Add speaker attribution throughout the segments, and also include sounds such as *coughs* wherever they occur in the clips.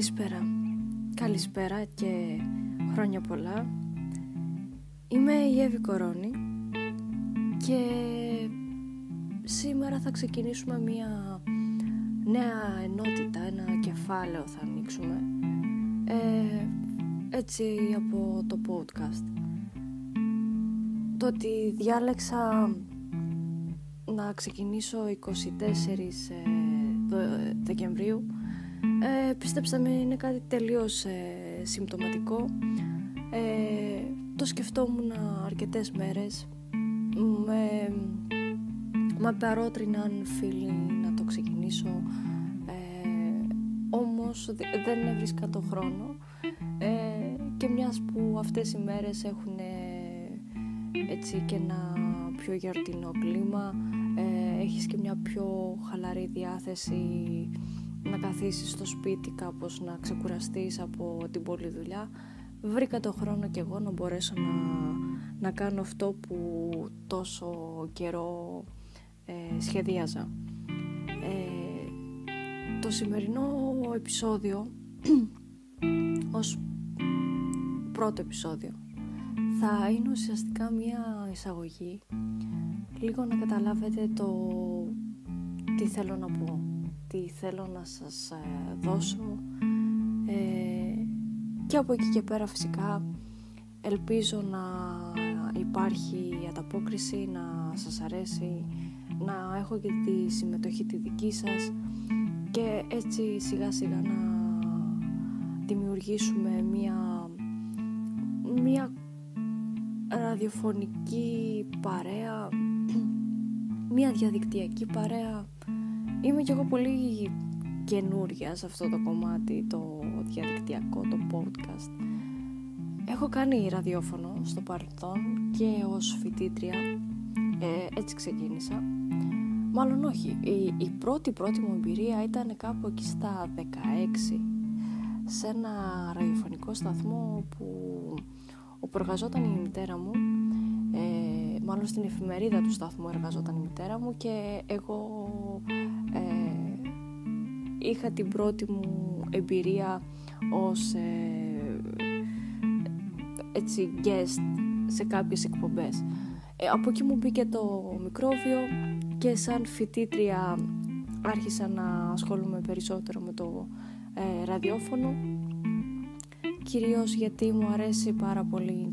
Speaker 1: Καλησπέρα. Καλησπέρα και χρόνια πολλά. Είμαι η Εύη Κορώνη και σήμερα θα ξεκινήσουμε μία νέα ενότητα, ένα κεφάλαιο θα ανοίξουμε ε, έτσι από το podcast. Το ότι διάλεξα να ξεκινήσω 24 ε, Δεκεμβρίου ε, πίστεψα με είναι κάτι τελείως ε, συμπτωματικό. Ε, το σκεφτόμουν αρκετές μέρες. Με, με παρότριναν φίλοι να το ξεκινήσω. Ε, όμως δεν έβρισκα το χρόνο. Ε, και μιας που αυτές οι μέρες έχουν έτσι και ένα πιο γιορτινό κλίμα, ε, έχεις και μια πιο χαλαρή διάθεση να καθίσεις στο σπίτι κάπως να ξεκουραστείς από την πολλή δουλειά. Βρήκα το χρόνο και εγώ να μπορέσω να, να κάνω αυτό που τόσο καιρό ε, σχεδίαζα. Ε, το σημερινό επεισόδιο *clears throat* ως πρώτο επεισόδιο θα είναι ουσιαστικά μία εισαγωγή λίγο να καταλάβετε το τι θέλω να πω τι θέλω να σας ε, δώσω. Ε, και από εκεί και πέρα φυσικά ελπίζω να υπάρχει ανταπόκριση, να σας αρέσει, να έχω και τη συμμετοχή τη δική σας και έτσι σιγά σιγά να δημιουργήσουμε μία, μία ραδιοφωνική παρέα, μία διαδικτυακή παρέα Είμαι κι εγώ πολύ καινούρια σε αυτό το κομμάτι, το διαδικτυακό, το podcast. Έχω κάνει ραδιόφωνο στο παρελθόν και ως φοιτήτρια, ε, έτσι ξεκίνησα. Μάλλον όχι, η, η πρώτη πρώτη μου εμπειρία ήταν κάπου εκεί στα 16 σε ένα ραδιοφωνικό σταθμό που όπου εργαζόταν η μητέρα μου ε, μάλλον στην εφημερίδα του σταθμού εργαζόταν η μητέρα μου και εγώ ε, είχα την πρώτη μου εμπειρία ως ε, έτσι guest σε κάποιες εκπομπές. Ε, από εκεί μου μπήκε το μικρόβιο και σαν φοιτήτρια άρχισα να ασχολούμαι περισσότερο με το ε, ραδιόφωνο κυρίως γιατί μου αρέσει πάρα πολύ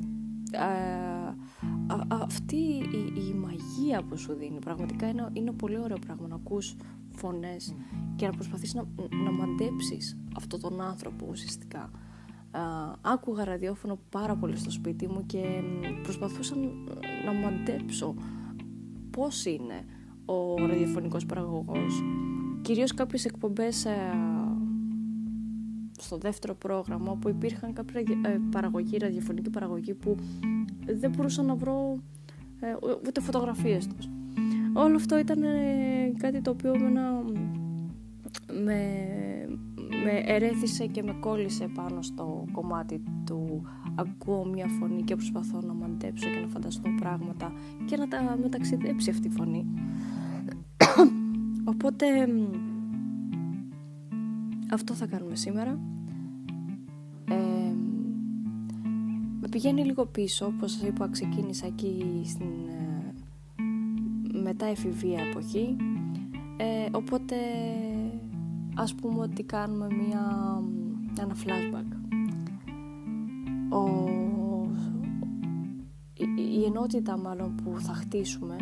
Speaker 1: αυτή η, η, μαγεία που σου δίνει πραγματικά είναι, είναι πολύ ωραίο πράγμα να ακούς φωνές και να προσπαθείς να, να μαντέψεις αυτόν τον άνθρωπο ουσιαστικά. άκουγα ραδιόφωνο πάρα πολύ στο σπίτι μου και προσπαθούσα να μαντέψω πώς είναι ο ραδιοφωνικός παραγωγός. Κυρίως κάποιες εκπομπές ε, στο δεύτερο πρόγραμμα που υπήρχαν κάποια ε, παραγωγή, ραδιοφωνική παραγωγή που δεν μπορούσα να βρω ε, ούτε φωτογραφίες τους. Όλο αυτό ήταν ε, κάτι το οποίο με, με, με ερέθησε και με κόλλησε πάνω στο κομμάτι του ακούω μια φωνή και προσπαθώ να μαντέψω και να φανταστώ πράγματα και να τα μεταξιδέψει αυτή η φωνή. *coughs* Οπότε αυτό θα κάνουμε σήμερα. Ε, με πηγαίνει λίγο πίσω, όπως σας είπα ξεκίνησα εκεί στην ε, μετά εφηβεία εποχή. Ε, οπότε ας πούμε ότι κάνουμε μια, ένα flashback. Ο, η, ενότητα μάλλον που θα χτίσουμε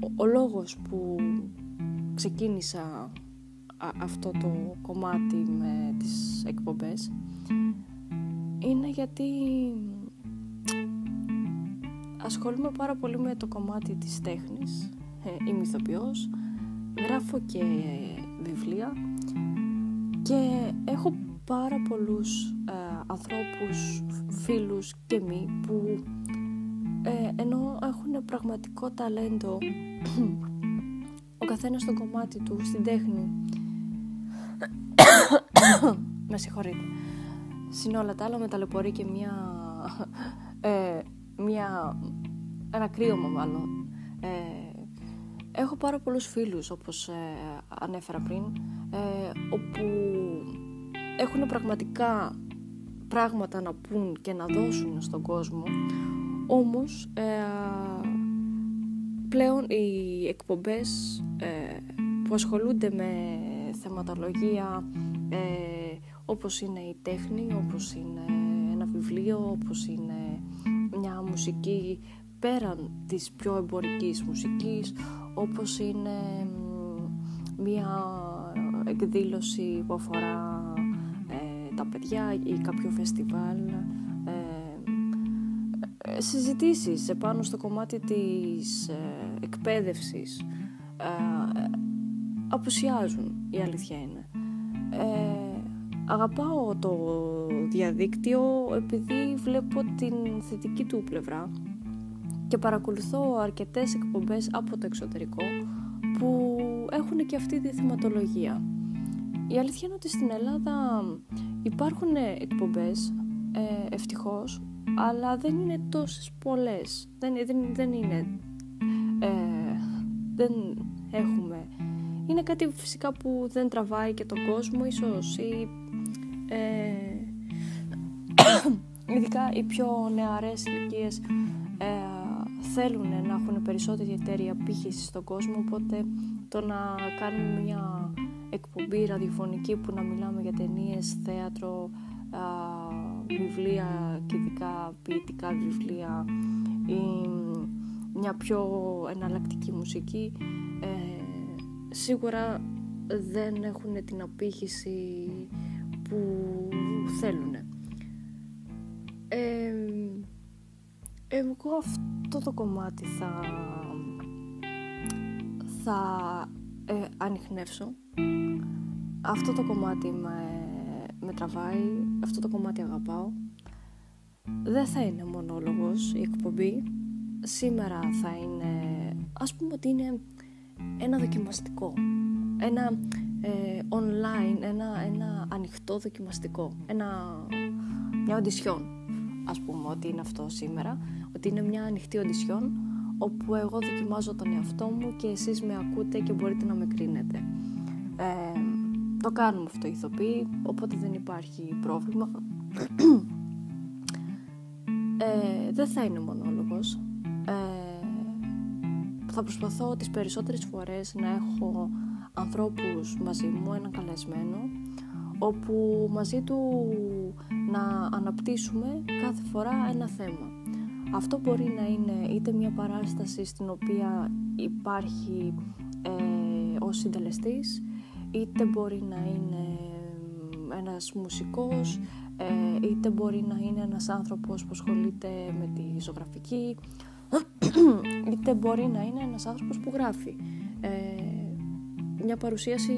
Speaker 1: ο, ο λόγος που ξεκίνησα αυτό το κομμάτι με τις εκπομπές είναι γιατί ασχολούμαι πάρα πολύ με το κομμάτι της τέχνης ε, είμαι ηθοποιός γράφω και βιβλία και έχω πάρα πολλούς ε, ανθρώπους, φίλους και μη που ε, ενώ έχουν πραγματικό ταλέντο *clears throat* ο καθένας στο κομμάτι του, στην τέχνη *coughs* με συγχωρείτε. Συν όλα τα άλλα με ταλαιπωρεί και μια, ε, μια, ένα κρύωμα μάλλον. Ε, έχω πάρα πολλούς φίλους όπως ε, ανέφερα πριν, ε, όπου έχουν πραγματικά πράγματα να πούν και να δώσουν στον κόσμο όμως ε, πλέον οι εκπομπές ε, που ασχολούνται με θεματολογία ε, όπως είναι η τέχνη, όπως είναι ένα βιβλίο, όπως είναι μια μουσική πέραν της πιο εμπορικής μουσικής, όπως είναι μια εκδήλωση που αφορά ε, τα παιδιά ή κάποιο φεστιβάλ, ε, ε συζητήσεις επάνω στο κομμάτι της ε, εκπαίδευσης ε, απουσιάζουν, η αλήθεια είναι. Αγαπάω το διαδίκτυο επειδή βλέπω την θετική του πλευρά και παρακολουθώ αρκετές εκπομπές από το εξωτερικό που έχουν και αυτή τη θεματολογία. Η αλήθεια είναι ότι στην Ελλάδα υπάρχουν εκπομπές, ε, ευτυχώς, αλλά δεν είναι τόσες πολλές. Δεν, δεν, δεν είναι... Ε, δεν έχουμε... Είναι κάτι φυσικά που δεν τραβάει και τον κόσμο ίσως ή ε, *coughs* ειδικά οι πιο νεαρές ηλικίες ε, θέλουν να έχουν περισσότερη εταιρεία πύχηση στον κόσμο οπότε το να κάνουμε μια εκπομπή ραδιοφωνική που να μιλάμε για ταινίες, θέατρο, βιβλία και ειδικά ποιητικά βιβλία ή μια πιο εναλλακτική μουσική ε, σίγουρα δεν έχουν την απήχηση που θέλουν. Ε, εγώ αυτό το κομμάτι θα, θα ε, ανοιχνεύσω. Αυτό το κομμάτι με, με τραβάει, αυτό το κομμάτι αγαπάω. Δεν θα είναι μονόλογος η εκπομπή. Σήμερα θα είναι, ας πούμε ότι είναι ένα δοκιμαστικό. Ένα ε, online, ένα, ένα ανοιχτό δοκιμαστικό, ένα, μια οντισιόν, ας πούμε ότι είναι αυτό σήμερα, ότι είναι μια ανοιχτή οντισιόν όπου εγώ δοκιμάζω τον εαυτό μου και εσείς με ακούτε και μπορείτε να με κρίνετε. Ε, το κάνουμε αυτό οι ηθοποιοί, οπότε δεν υπάρχει πρόβλημα. Ε, δεν θα είναι μονόλογος. Ε, θα προσπαθώ τις περισσότερες φορές να έχω ανθρώπους μαζί μου, έναν καλεσμένο, όπου μαζί του να αναπτύσσουμε κάθε φορά ένα θέμα. Αυτό μπορεί να είναι είτε μια παράσταση στην οποία υπάρχει ε, ο συντελεστής, είτε μπορεί να είναι ένας μουσικός, ε, είτε μπορεί να είναι ένας άνθρωπος που ασχολείται με τη ζωγραφική, *clears throat* είτε μπορεί να είναι ένας άνθρωπος που γράφει. Ε, μια παρουσίαση,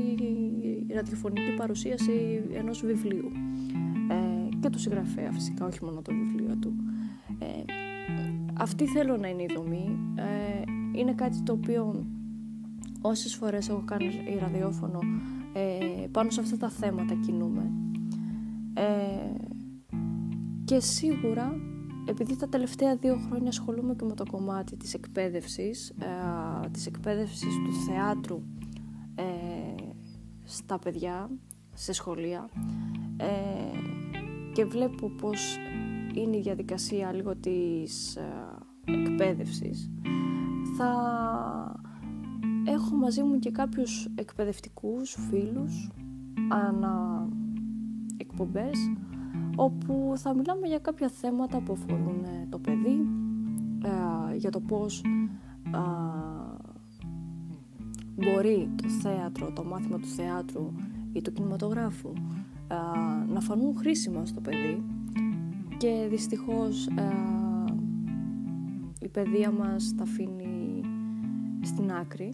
Speaker 1: ραδιοφωνική παρουσίαση ενός βιβλίου ε, και του συγγραφέα φυσικά, όχι μόνο το βιβλίο του. Ε, αυτή θέλω να είναι η δομή. Ε, είναι κάτι το οποίο όσες φορές έχω κάνει η ραδιόφωνο ε, πάνω σε αυτά τα θέματα κινούμε. Ε, και σίγουρα επειδή τα τελευταία δύο χρόνια ασχολούμαι και με το κομμάτι της εκπαίδευσης, ε, της εκπαίδευσης του θεάτρου ε, στα παιδιά, σε σχολεία ε, και βλέπω πως είναι η διαδικασία λίγο της ε, εκπαίδευσης. Θα έχω μαζί μου και κάποιους εκπαιδευτικούς φίλους ανα εκπομπές όπου θα μιλάμε για κάποια θέματα που αφορούν το παιδί για το πως μπορεί το θέατρο, το μάθημα του θεάτρου ή του κινηματογράφου να φανούν χρήσιμα στο παιδί. Και δυστυχώς η παιδεία μας τα αφήνει στην άκρη.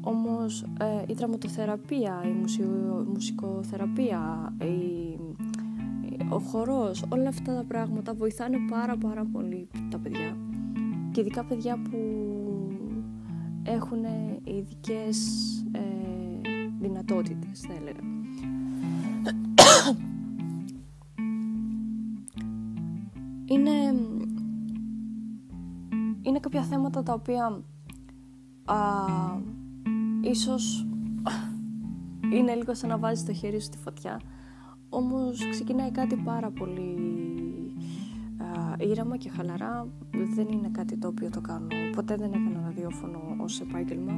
Speaker 1: Όμως ε, η δραματοθεραπεία, η μουσικοθεραπεία, η, ο χορός, όλα αυτά τα πράγματα βοηθάνε πάρα πάρα πολύ τα παιδιά. Και ειδικά παιδιά που έχουν ειδικές ε, δυνατότητες, θα έλεγα. Είναι, είναι κάποια θέματα τα οποία α, ίσως είναι λίγο σαν να βάζεις το χέρι σου στη φωτιά. Όμως ξεκινάει κάτι πάρα πολύ ήρεμα και χαλαρά. Δεν είναι κάτι το οποίο το κάνω. Ποτέ δεν έκανα ραδιόφωνο ως επάγγελμα.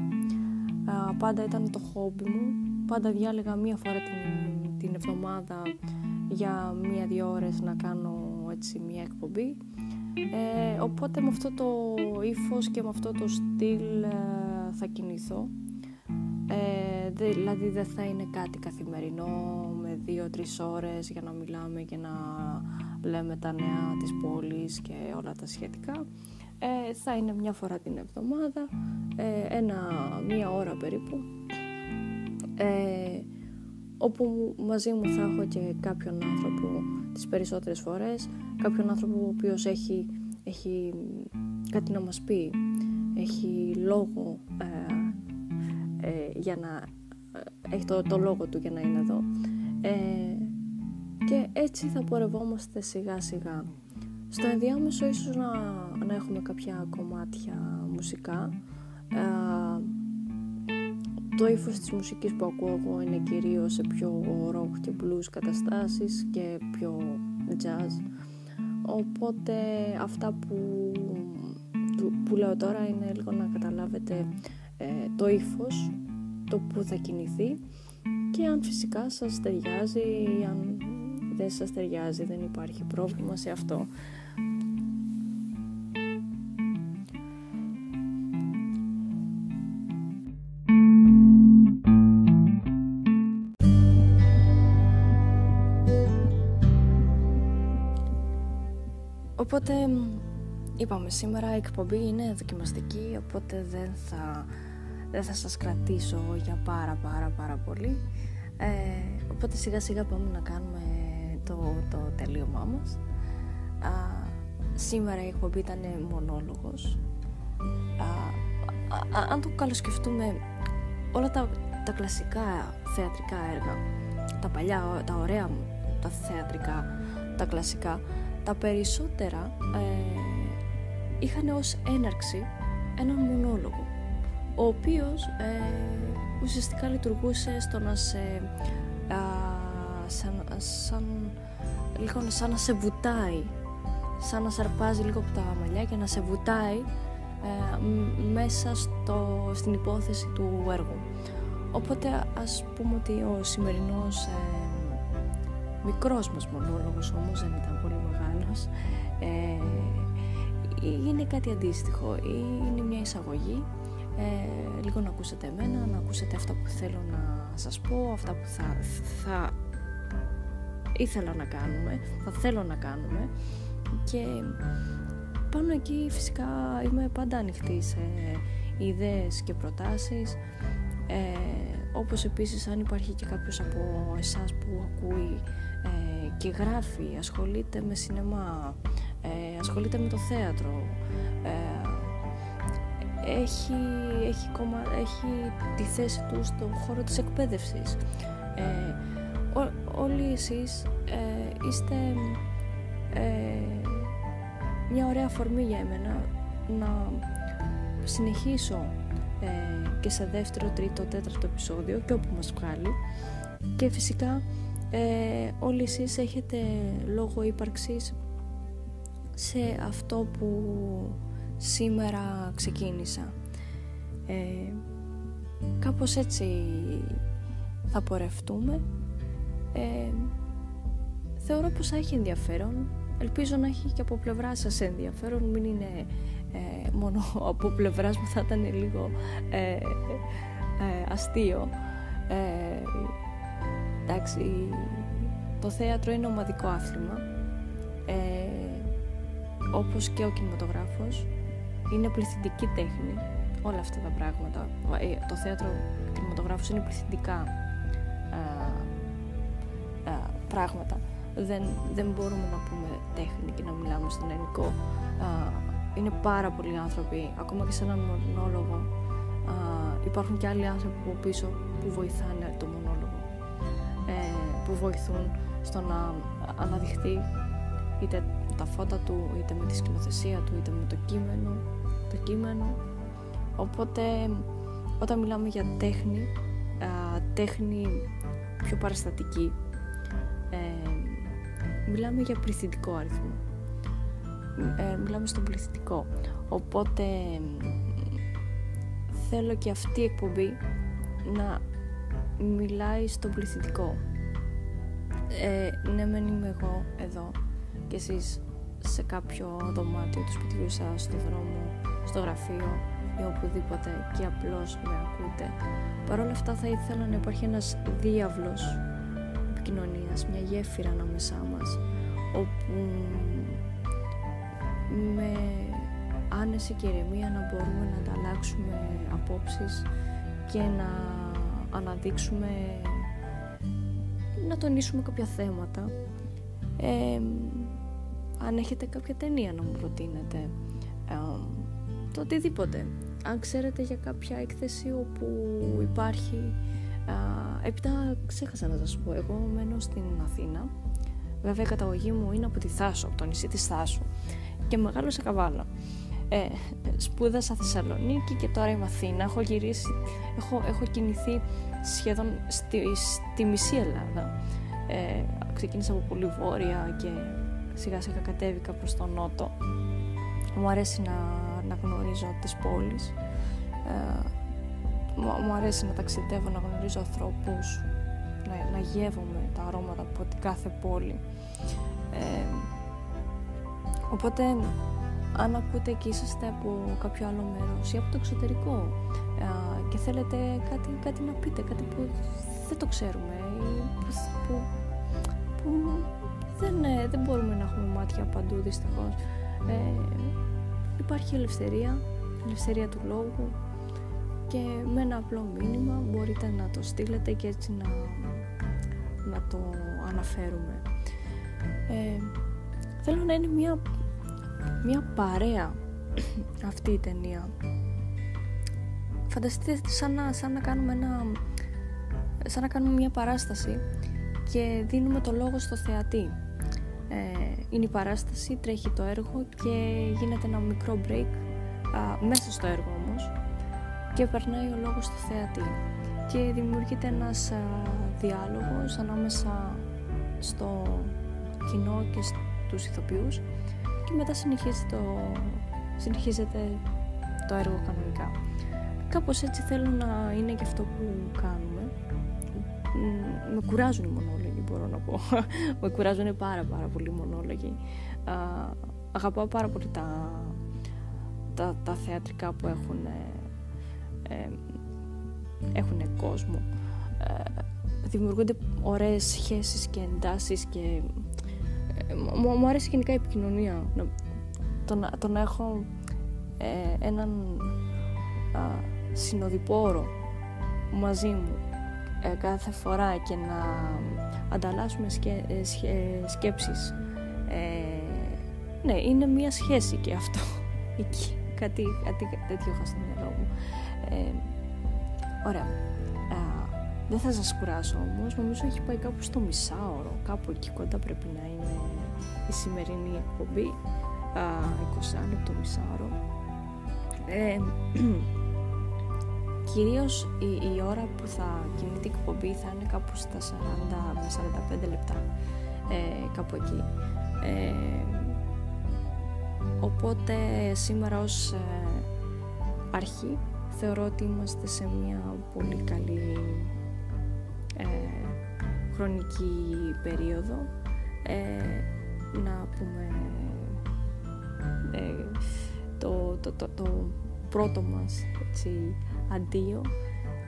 Speaker 1: Πάντα ήταν το χόμπι μου. Πάντα διάλεγα μία φορά την, την εβδομάδα για μία-δύο ώρες να κάνω έτσι μία εκπομπή. Ε, οπότε με αυτό το ύφος και με αυτό το στυλ ε, θα κινηθώ. Ε, δηλαδή δεν θα είναι κάτι καθημερινό με δύο-τρεις ώρες για να μιλάμε και να λέμε τα νέα της πόλης και όλα τα σχετικά. Ε, θα είναι μια φορά την εβδομάδα ε, ένα, μία ώρα περίπου. Ε, όπου μαζί μου θα έχω και κάποιον άνθρωπο τις περισσότερες φορές κάποιον άνθρωπο ο οποίος έχει, έχει κάτι να μας πει έχει λόγο για να έχει το, το λόγο του για να είναι εδώ και έτσι θα πορευόμαστε σιγά σιγά. Στο ενδιάμεσο ίσως να, να έχουμε κάποια κομμάτια μουσικά. Ε, το ύφος της μουσικής που ακούω εγώ είναι κυρίως σε πιο rock και blues καταστάσεις και πιο jazz. Οπότε αυτά που, που λέω τώρα είναι λίγο να καταλάβετε ε, το ύφος, το που θα κινηθεί και αν φυσικά σας ταιριάζει, αν δεν σας ταιριάζει, δεν υπάρχει πρόβλημα σε αυτό. Οπότε είπαμε σήμερα η εκπομπή είναι δοκιμαστική οπότε δεν θα, δεν θα σας κρατήσω για πάρα πάρα πάρα πολύ ε, οπότε σιγά σιγά πάμε να κάνουμε το, το τελείωμά μας. Α, σήμερα η εκπομπή ήταν μονόλογος. Α, αν το καλοσκεφτούμε, όλα τα, τα κλασικά θεατρικά έργα, τα παλιά, τα ωραία μου, τα θεατρικά, τα κλασικά, τα περισσότερα ε, είχαν ως έναρξη έναν μονόλογο, ο οποίος ε, ουσιαστικά λειτουργούσε στο να σε σαν, σαν, λίγο σαν να σε βουτάει σαν να σαρπάζει λίγο από τα μαλλιά και να σε βουτάει ε, μέσα στο, στην υπόθεση του έργου. Οπότε ας πούμε ότι ο σημερινός ε, μικρός μας μονόλογος όμως δεν ήταν πολύ μεγάλος ε, είναι κάτι αντίστοιχο είναι μια εισαγωγή. Ε, λίγο να ακούσετε εμένα να ακούσετε αυτά που θέλω να σας πω αυτά που θα, θα ήθελα να κάνουμε, θα θέλω να κάνουμε. Και πάνω εκεί φυσικά είμαι πάντα ανοιχτή σε ιδέες και προτάσεις. Ε, όπως επίσης αν υπάρχει και κάποιος από εσάς που ακούει ε, και γράφει, ασχολείται με σινεμά, ε, ασχολείται με το θέατρο. Ε, έχει, έχει, κομμα, έχει τη θέση του στον χώρο της εκπαίδευσης. Όλοι εσείς ε, είστε ε, μια ωραία αφορμή για εμένα να συνεχίσω ε, και σε δεύτερο, τρίτο, τέταρτο επεισόδιο και όπου μας βγάλει. Και φυσικά ε, όλοι εσείς έχετε λόγο ύπαρξης σε αυτό που σήμερα ξεκίνησα. Ε, κάπως έτσι θα πορευτούμε. Ε, θεωρώ πως θα έχει ενδιαφέρον. Ελπίζω να έχει και από πλευρά σας ενδιαφέρον. Μην είναι ε, μόνο *laughs* από πλευράς μου θα ήταν λίγο ε, ε, αστείο. Ε, εντάξει το θέατρο είναι ομαδικό άθλημα όπως και ο κινηματογράφος είναι πληθυντική τέχνη όλα αυτά τα πράγματα το θέατρο και ο κινηματογράφος είναι πληθυντικά πράγματα. Δεν, δεν μπορούμε να πούμε τέχνη και να μιλάμε στον ελληνικό. είναι πάρα πολλοί άνθρωποι, ακόμα και σε έναν μονόλογο. υπάρχουν και άλλοι άνθρωποι από πίσω που βοηθάνε το μονόλογο. Ε, που βοηθούν στο να αναδειχθεί είτε τα φώτα του, είτε με τη σκηνοθεσία του, είτε με το κείμενο. Το κείμενο. Οπότε όταν μιλάμε για τέχνη, τέχνη πιο παραστατική, Ε, μιλάμε για πληθυντικό αριθμό. Ε, μιλάμε στον πληθυντικό. Οπότε θέλω και αυτή η εκπομπή να μιλάει στον πληθυντικό. Ε, ναι, μεν είμαι εγώ εδώ και εσείς σε κάποιο δωμάτιο του σπιτιού σας, στο δρόμο, στο γραφείο ή οπουδήποτε και απλώς με ακούτε. Παρ' όλα αυτά θα ήθελα να υπάρχει ένας διάβλος επικοινωνίας, μια γέφυρα ανάμεσά μας, όπου με άνεση και ηρεμία να μπορούμε να ανταλλάξουμε απόψεις και να αναδείξουμε να τονίσουμε κάποια θέματα. Ε, αν έχετε κάποια ταινία να μου προτείνετε. Το οτιδήποτε. Αν ξέρετε για κάποια έκθεση όπου υπάρχει έπειτα ξέχασα να σας πω. Εγώ μένω στην Αθήνα. Βέβαια η καταγωγή μου είναι από τη Θάσο από το νησί της Θάσου. Και μεγάλωσα καβάλα. Ε, σπούδασα Θεσσαλονίκη και τώρα είμαι Αθήνα. Έχω γυρίσει έχω, έχω κινηθεί σχεδόν στη, στη μισή Ελλάδα. Ε, ξεκίνησα από πολύ βόρεια και σιγά σιγά κατέβηκα προς τον νότο. Μου αρέσει να, να γνωρίζω τις πόλεις. Ε, μου, αρέσει να ταξιδεύω, να γνωρίζω ανθρώπους να, να γεύομαι τα αρώματα από την κάθε πόλη. Ε, οπότε αν ακούτε και είσαστε από κάποιο άλλο μέρος ή από το εξωτερικό ε, και θέλετε κάτι, κάτι να πείτε, κάτι που δεν το ξέρουμε ή που, που δεν, ε, δεν μπορούμε να έχουμε μάτια παντού δυστυχώς. Ε, υπάρχει ελευθερία, ελευθερία του λόγου και με ένα απλό μήνυμα μπορείτε να το στείλετε και έτσι να, να το αναφέρουμε. Ε, θέλω να είναι μια, μια παρέα *clears throat* αυτή η ταινία. Φανταστείτε σαν να, σαν να κάνουμε ένα σαν να κάνουμε μια παράσταση και δίνουμε το λόγο στο θεατή. Ε, είναι η παράσταση, τρέχει το έργο και γίνεται ένα μικρό break α, μέσα στο έργο όμως και περνάει ο λόγος στο θεατή και δημιουργείται ένας α, διάλογος ανάμεσα στο κοινό και στους ηθοποιούς και μετά συνεχίζεται το, συνεχίζεται το έργο κανονικά. Κάπως έτσι θέλω να είναι και αυτό που κάνουμε. Με κουράζουν οι μονόλογοι μπορώ να πω. *laughs* με κουράζουν πάρα πάρα πολύ οι μονόλογοι. Α, αγαπάω πάρα πολύ τα, τα, τα θεατρικά που έχουν, ε, έχουν κόσμο. Ε, δημιουργούνται ωραίες σχέσεις και εντάσεις και ε, μου, μου αρέσει γενικά η επικοινωνία. Το να, το να έχω ε, έναν συνοδοιπόρο μαζί μου ε, κάθε φορά και να ανταλλάσσουμε σκε, ε, ε, σκέψεις. Ναι, είναι μία σχέση και αυτό. *laughs* Εκεί, κάτι, κάτι τέτοιο είχα στο μυαλό μου. Ωραία. Δεν θα σας κουράσω όμως, νομίζω έχει πάει κάπου στο μισάωρο, κάπου εκεί κοντά πρέπει να είναι η σημερινή εκπομπή, 20 λεπτό μισάωρο. Ε, *clears throat* Κυρίως η, η ώρα που θα κινείται η εκπομπή θα είναι κάπου στα 40 με 45 λεπτά, ε, κάπου εκεί. Ε, οπότε σήμερα ως ε, αρχή θεωρώ ότι είμαστε σε μια πολύ καλή ε, χρονική περίοδο ε, να πούμε το, το, το, το πρώτο μας έτσι, αντίο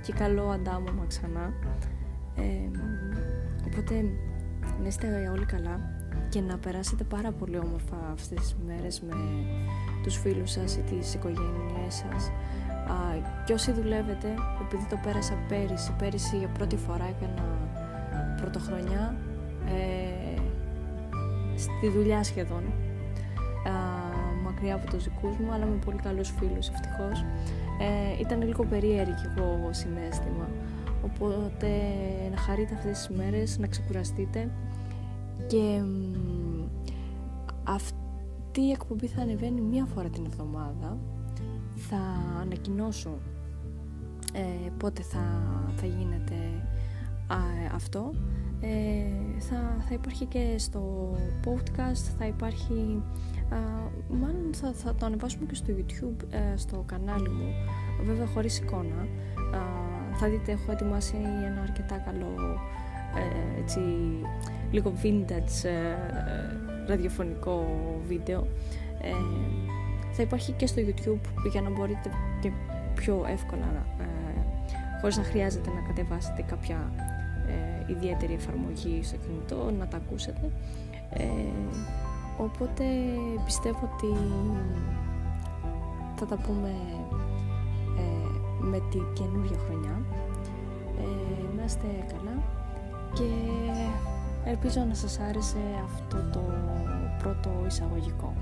Speaker 1: και καλό αντάμωμα ξανά. Ε, οπότε να είστε όλοι καλά και να περάσετε πάρα πολύ όμορφα αυτές τις μέρες με τους φίλους σας ή τις οικογένειές σας Α, και όσοι δουλεύετε, επειδή το πέρασα πέρυσι, πέρυσι για πρώτη φορά έκανα πρωτοχρονιά ε, στη δουλειά σχεδόν μακριά από τους δικούς μου αλλά με πολύ καλούς φίλους ευτυχώς ε, ήταν λίγο περίεργο εγώ συνέστημα. Οπότε να χαρείτε αυτές τις μέρες να ξεκουραστείτε. Και αυτή η εκπομπή θα ανεβαίνει μία φορά την εβδομάδα. Θα ανακοινώσω ε, πότε θα, θα γίνεται αυτό. Ε, θα, θα υπάρχει και στο podcast, θα υπάρχει μάλλον θα, θα το ανεβάσουμε και στο YouTube, ε, στο κανάλι μου, βέβαια χωρίς εικόνα. θα δείτε έχω ετοιμάσει ένα αρκετά καλό, ε, έτσι, λίγο vintage ε, ραδιοφωνικό βίντεο. θα υπάρχει και στο YouTube για να μπορείτε και πιο εύκολα, χωρίς να χρειάζεται να κατεβάσετε κάποια ιδιαίτερη εφαρμογή στο κινητό, να τα ακούσετε. Οπότε πιστεύω ότι θα τα πούμε ε, με την καινούργια χρονιά. Ε, να είστε καλά και ελπίζω να σας άρεσε αυτό το πρώτο εισαγωγικό.